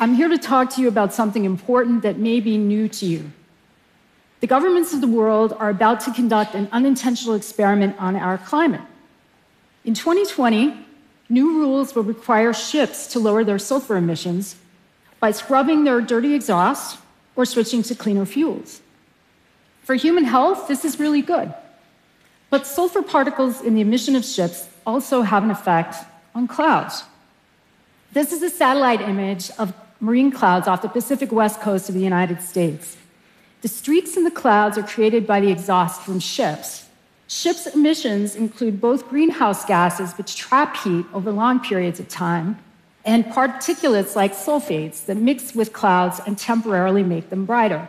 I'm here to talk to you about something important that may be new to you. The governments of the world are about to conduct an unintentional experiment on our climate. In 2020, new rules will require ships to lower their sulfur emissions by scrubbing their dirty exhaust or switching to cleaner fuels. For human health, this is really good. But sulfur particles in the emission of ships also have an effect on clouds. This is a satellite image of marine clouds off the Pacific west coast of the United States. The streaks in the clouds are created by the exhaust from ships. Ships' emissions include both greenhouse gases, which trap heat over long periods of time, and particulates like sulfates that mix with clouds and temporarily make them brighter.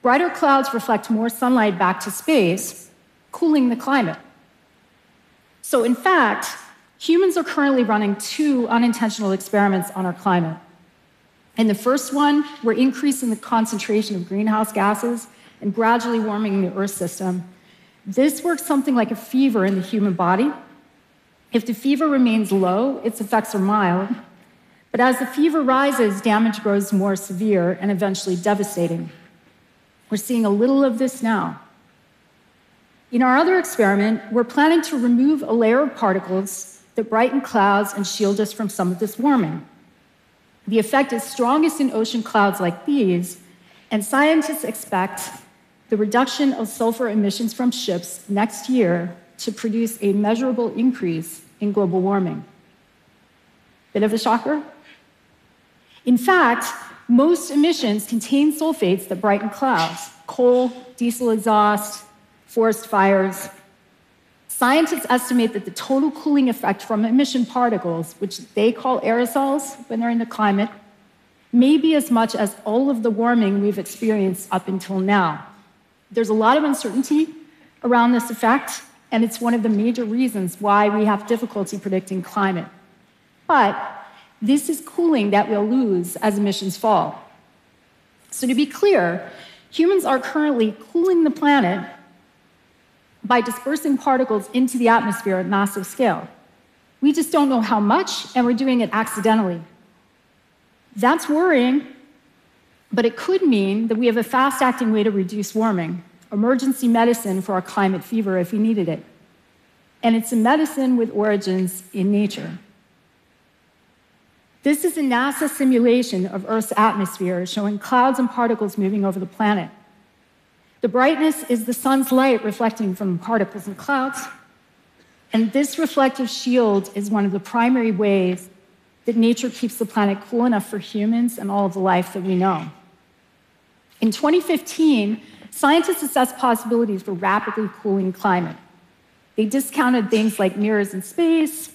Brighter clouds reflect more sunlight back to space, cooling the climate. So, in fact, humans are currently running two unintentional experiments on our climate. In the first one, we're increasing the concentration of greenhouse gases and gradually warming the Earth system. This works something like a fever in the human body. If the fever remains low, its effects are mild. But as the fever rises, damage grows more severe and eventually devastating. We're seeing a little of this now. In our other experiment, we're planning to remove a layer of particles that brighten clouds and shield us from some of this warming. The effect is strongest in ocean clouds like these, and scientists expect the reduction of sulfur emissions from ships next year to produce a measurable increase in global warming. Bit of a shocker? In fact, most emissions contain sulfates that brighten clouds coal, diesel exhaust, forest fires, Scientists estimate that the total cooling effect from emission particles, which they call aerosols when they're in the climate, may be as much as all of the warming we've experienced up until now. There's a lot of uncertainty around this effect, and it's one of the major reasons why we have difficulty predicting climate. But this is cooling that we'll lose as emissions fall. So, to be clear, humans are currently cooling the planet by dispersing particles into the atmosphere at massive scale. We just don't know how much, and we're doing it accidentally. That's worrying, but it could mean that we have a fast acting way to reduce warming, emergency medicine for our climate fever if we needed it. And it's a medicine with origins in nature. This is a NASA simulation of Earth's atmosphere showing clouds and particles moving over the planet. The brightness is the sun's light reflecting from particles and clouds. And this reflective shield is one of the primary ways that nature keeps the planet cool enough for humans and all of the life that we know. In 2015, scientists assessed possibilities for rapidly cooling climate. They discounted things like mirrors in space,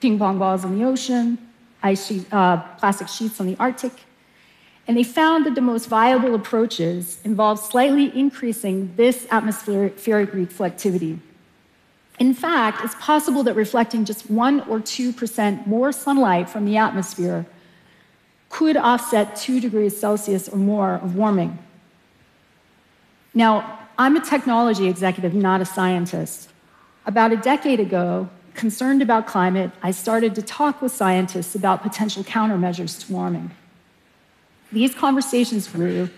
ping pong balls in the ocean, ice sheet, uh, plastic sheets on the Arctic, and they found that the most viable approaches involve slightly increasing this atmospheric reflectivity. In fact, it's possible that reflecting just 1 or 2% more sunlight from the atmosphere could offset 2 degrees Celsius or more of warming. Now, I'm a technology executive, not a scientist. About a decade ago, concerned about climate, I started to talk with scientists about potential countermeasures to warming. These conversations grew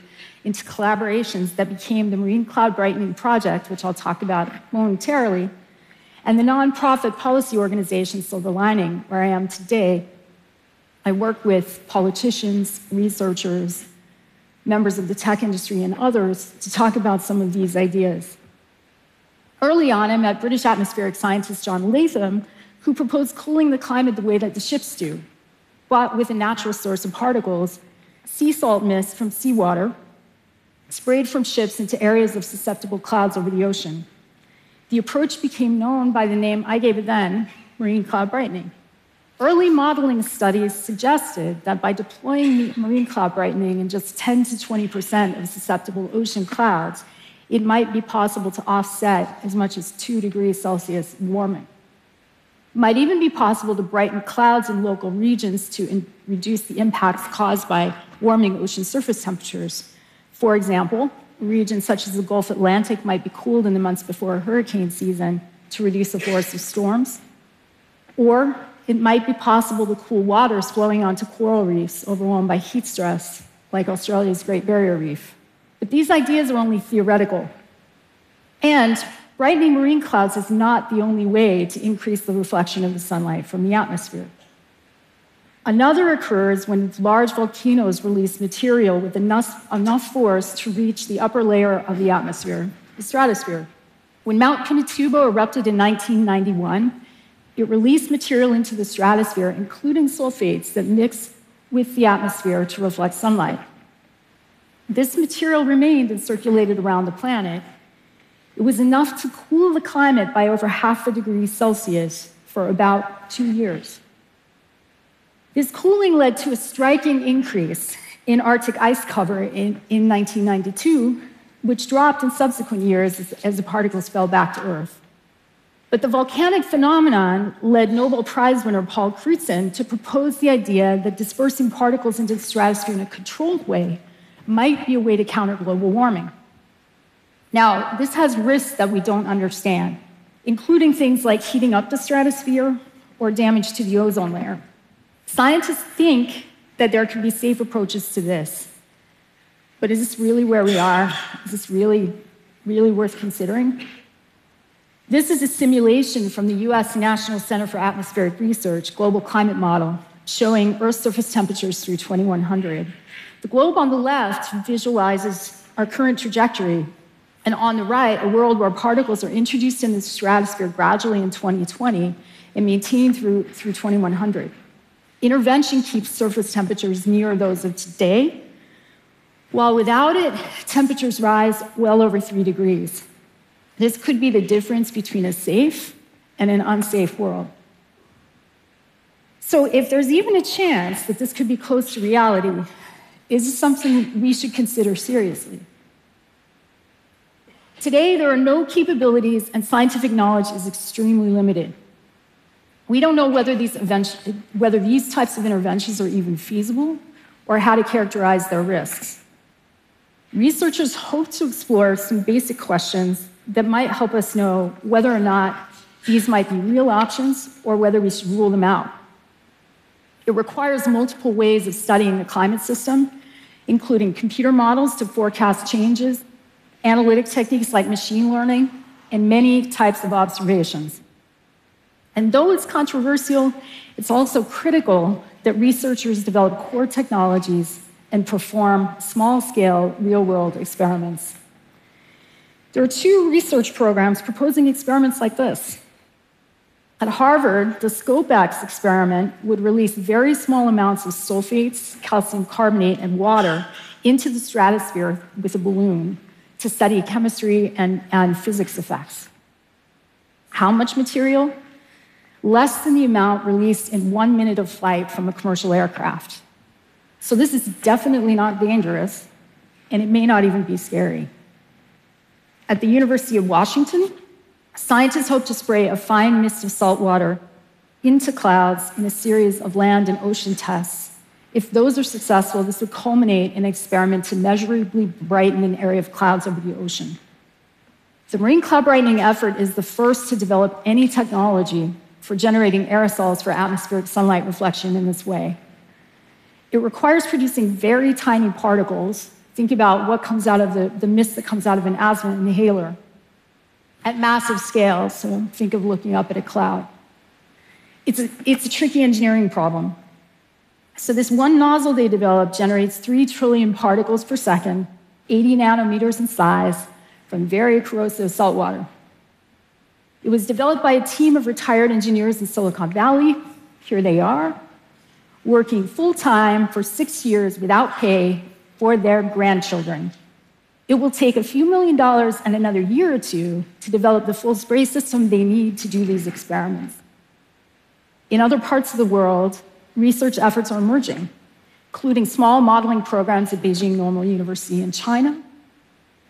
into collaborations that became the Marine Cloud Brightening Project, which I'll talk about momentarily, and the nonprofit policy organization Silver Lining, where I am today. I work with politicians, researchers, members of the tech industry, and others to talk about some of these ideas. Early on, I met British atmospheric scientist John Latham, who proposed cooling the climate the way that the ships do, but with a natural source of particles sea salt mist from seawater sprayed from ships into areas of susceptible clouds over the ocean. The approach became known by the name I gave it then marine cloud brightening. Early modeling studies suggested that by deploying marine cloud brightening in just 10 to 20% of susceptible ocean clouds, it might be possible to offset as much as 2 degrees Celsius warming It might even be possible to brighten clouds in local regions to reduce the impacts caused by warming ocean surface temperatures. For example, regions such as the Gulf Atlantic might be cooled in the months before a hurricane season to reduce the force of storms. Or it might be possible to cool waters flowing onto coral reefs overwhelmed by heat stress, like Australia's Great Barrier Reef. But these ideas are only theoretical. And brightening marine clouds is not the only way to increase the reflection of the sunlight from the atmosphere. Another occurs when large volcanoes release material with enough, enough force to reach the upper layer of the atmosphere, the stratosphere. When Mount Pinatubo erupted in 1991, it released material into the stratosphere, including sulfates that mix with the atmosphere to reflect sunlight. This material remained and circulated around the planet. It was enough to cool the climate by over half a degree Celsius for about two years. This cooling led to a striking increase in Arctic ice cover in, in 1992, which dropped in subsequent years as, as the particles fell back to Earth. But the volcanic phenomenon led Nobel Prize winner Paul Crutzen to propose the idea that dispersing particles into the stratosphere in a controlled way might be a way to counter global warming. Now, this has risks that we don't understand, including things like heating up the stratosphere or damage to the ozone layer. Scientists think that there can be safe approaches to this. But is this really where we are? Is this really, really worth considering? This is a simulation from the US National Center for Atmospheric Research global climate model showing Earth's surface temperatures through 2100. The globe on the left visualizes our current trajectory, and on the right, a world where particles are introduced in the stratosphere gradually in 2020 and maintained through, through 2100. Intervention keeps surface temperatures near those of today, while without it, temperatures rise well over three degrees. This could be the difference between a safe and an unsafe world. So, if there's even a chance that this could be close to reality, is this something we should consider seriously? Today, there are no capabilities, and scientific knowledge is extremely limited. We don't know whether these, whether these types of interventions are even feasible or how to characterize their risks. Researchers hope to explore some basic questions that might help us know whether or not these might be real options or whether we should rule them out. It requires multiple ways of studying the climate system, including computer models to forecast changes, analytic techniques like machine learning, and many types of observations. And though it's controversial, it's also critical that researchers develop core technologies and perform small scale, real world experiments. There are two research programs proposing experiments like this. At Harvard, the SCoPEx experiment would release very small amounts of sulfates, calcium carbonate, and water into the stratosphere with a balloon to study chemistry and, and physics effects. How much material? Less than the amount released in one minute of flight from a commercial aircraft. So, this is definitely not dangerous, and it may not even be scary. At the University of Washington, scientists hope to spray a fine mist of salt water into clouds in a series of land and ocean tests. If those are successful, this would culminate in an experiment to measurably brighten an area of clouds over the ocean. The marine cloud brightening effort is the first to develop any technology for generating aerosols for atmospheric sunlight reflection in this way. It requires producing very tiny particles Think about what comes out of the, the mist that comes out of an asthma inhaler at massive scale. So think of looking up at a cloud. It's a, it's a tricky engineering problem. So, this one nozzle they developed generates 3 trillion particles per second, 80 nanometers in size, from very corrosive salt water. It was developed by a team of retired engineers in Silicon Valley. Here they are, working full time for six years without pay for their grandchildren. It will take a few million dollars and another year or two to develop the full spray system they need to do these experiments. In other parts of the world, research efforts are emerging, including small modeling programs at Beijing Normal University in China,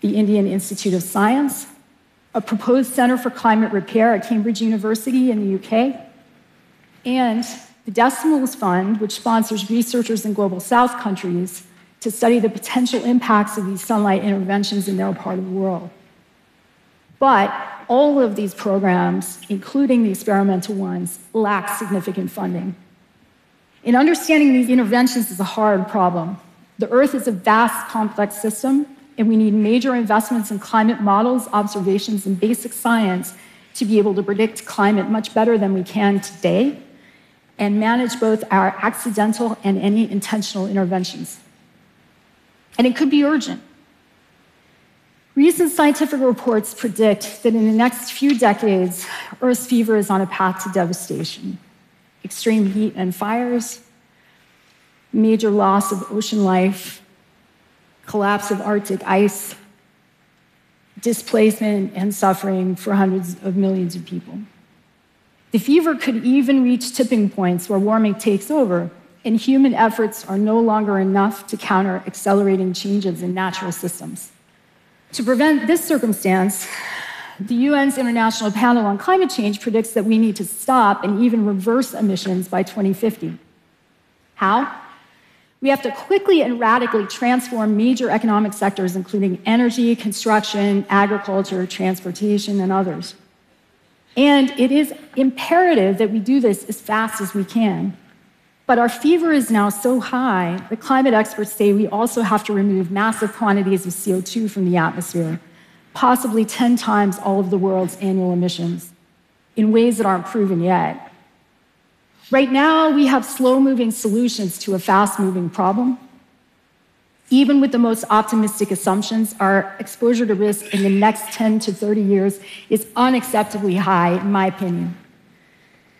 the Indian Institute of Science, a proposed Center for Climate Repair at Cambridge University in the UK, and the Decimals Fund, which sponsors researchers in global south countries to study the potential impacts of these sunlight interventions in their part of the world. But all of these programs, including the experimental ones, lack significant funding. In understanding these interventions is a hard problem. The Earth is a vast, complex system, and we need major investments in climate models, observations, and basic science to be able to predict climate much better than we can today and manage both our accidental and any intentional interventions. And it could be urgent. Recent scientific reports predict that in the next few decades, Earth's fever is on a path to devastation. Extreme heat and fires, major loss of ocean life, collapse of Arctic ice, displacement and suffering for hundreds of millions of people. The fever could even reach tipping points where warming takes over, and human efforts are no longer enough to counter accelerating changes in natural systems. To prevent this circumstance, the UN's International Panel on Climate Change predicts that we need to stop and even reverse emissions by 2050. How? We have to quickly and radically transform major economic sectors, including energy, construction, agriculture, transportation, and others. And it is imperative that we do this as fast as we can. But our fever is now so high that climate experts say we also have to remove massive quantities of CO2 from the atmosphere, possibly 10 times all of the world's annual emissions, in ways that aren't proven yet. Right now, we have slow moving solutions to a fast moving problem. Even with the most optimistic assumptions, our exposure to risk in the next 10 to 30 years is unacceptably high, in my opinion.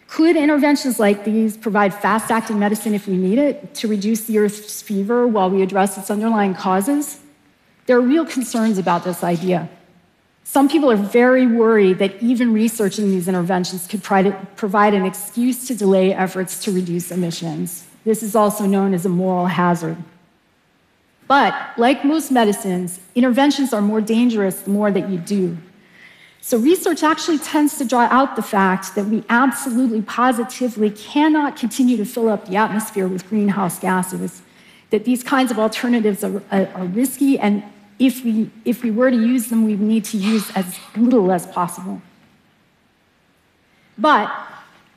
Could interventions like these provide fast acting medicine if we need it to reduce the Earth's fever while we address its underlying causes? There are real concerns about this idea. Some people are very worried that even researching these interventions could provide an excuse to delay efforts to reduce emissions. This is also known as a moral hazard. But like most medicines, interventions are more dangerous the more that you do. So, research actually tends to draw out the fact that we absolutely positively cannot continue to fill up the atmosphere with greenhouse gases, that these kinds of alternatives are, are risky and if we, if we were to use them, we need to use as little as possible. But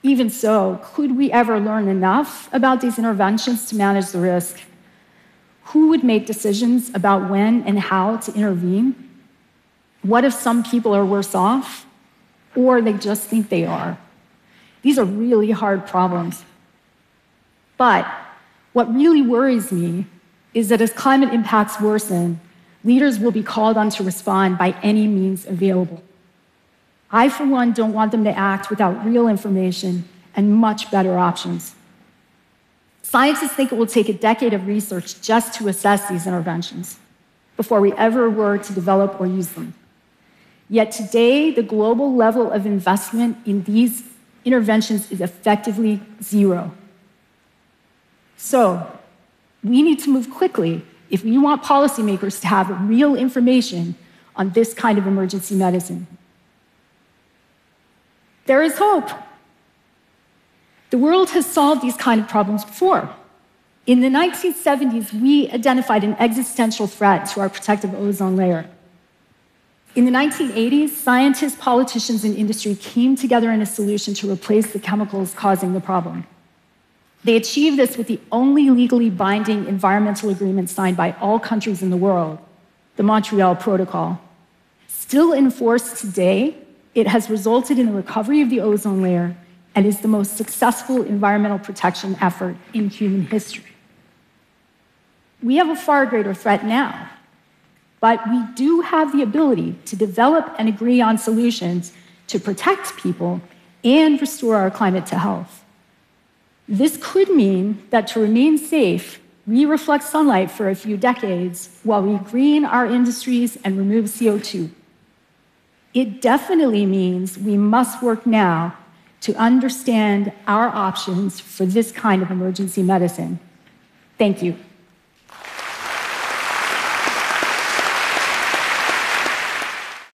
even so, could we ever learn enough about these interventions to manage the risk? Who would make decisions about when and how to intervene? What if some people are worse off? Or they just think they are? These are really hard problems. But what really worries me is that as climate impacts worsen, leaders will be called on to respond by any means available. I, for one, don't want them to act without real information and much better options. Scientists think it will take a decade of research just to assess these interventions before we ever were to develop or use them. Yet today, the global level of investment in these interventions is effectively zero. So, we need to move quickly if we want policymakers to have real information on this kind of emergency medicine. There is hope. The world has solved these kind of problems before. In the 1970s, we identified an existential threat to our protective ozone layer. In the 1980s, scientists, politicians, and industry came together in a solution to replace the chemicals causing the problem. They achieved this with the only legally binding environmental agreement signed by all countries in the world, the Montreal Protocol. Still in force today, it has resulted in the recovery of the ozone layer and is the most successful environmental protection effort in human history. We have a far greater threat now, but we do have the ability to develop and agree on solutions to protect people and restore our climate to health. This could mean that to remain safe, we reflect sunlight for a few decades while we green our industries and remove CO2. It definitely means we must work now to understand our options for this kind of emergency medicine. Thank you.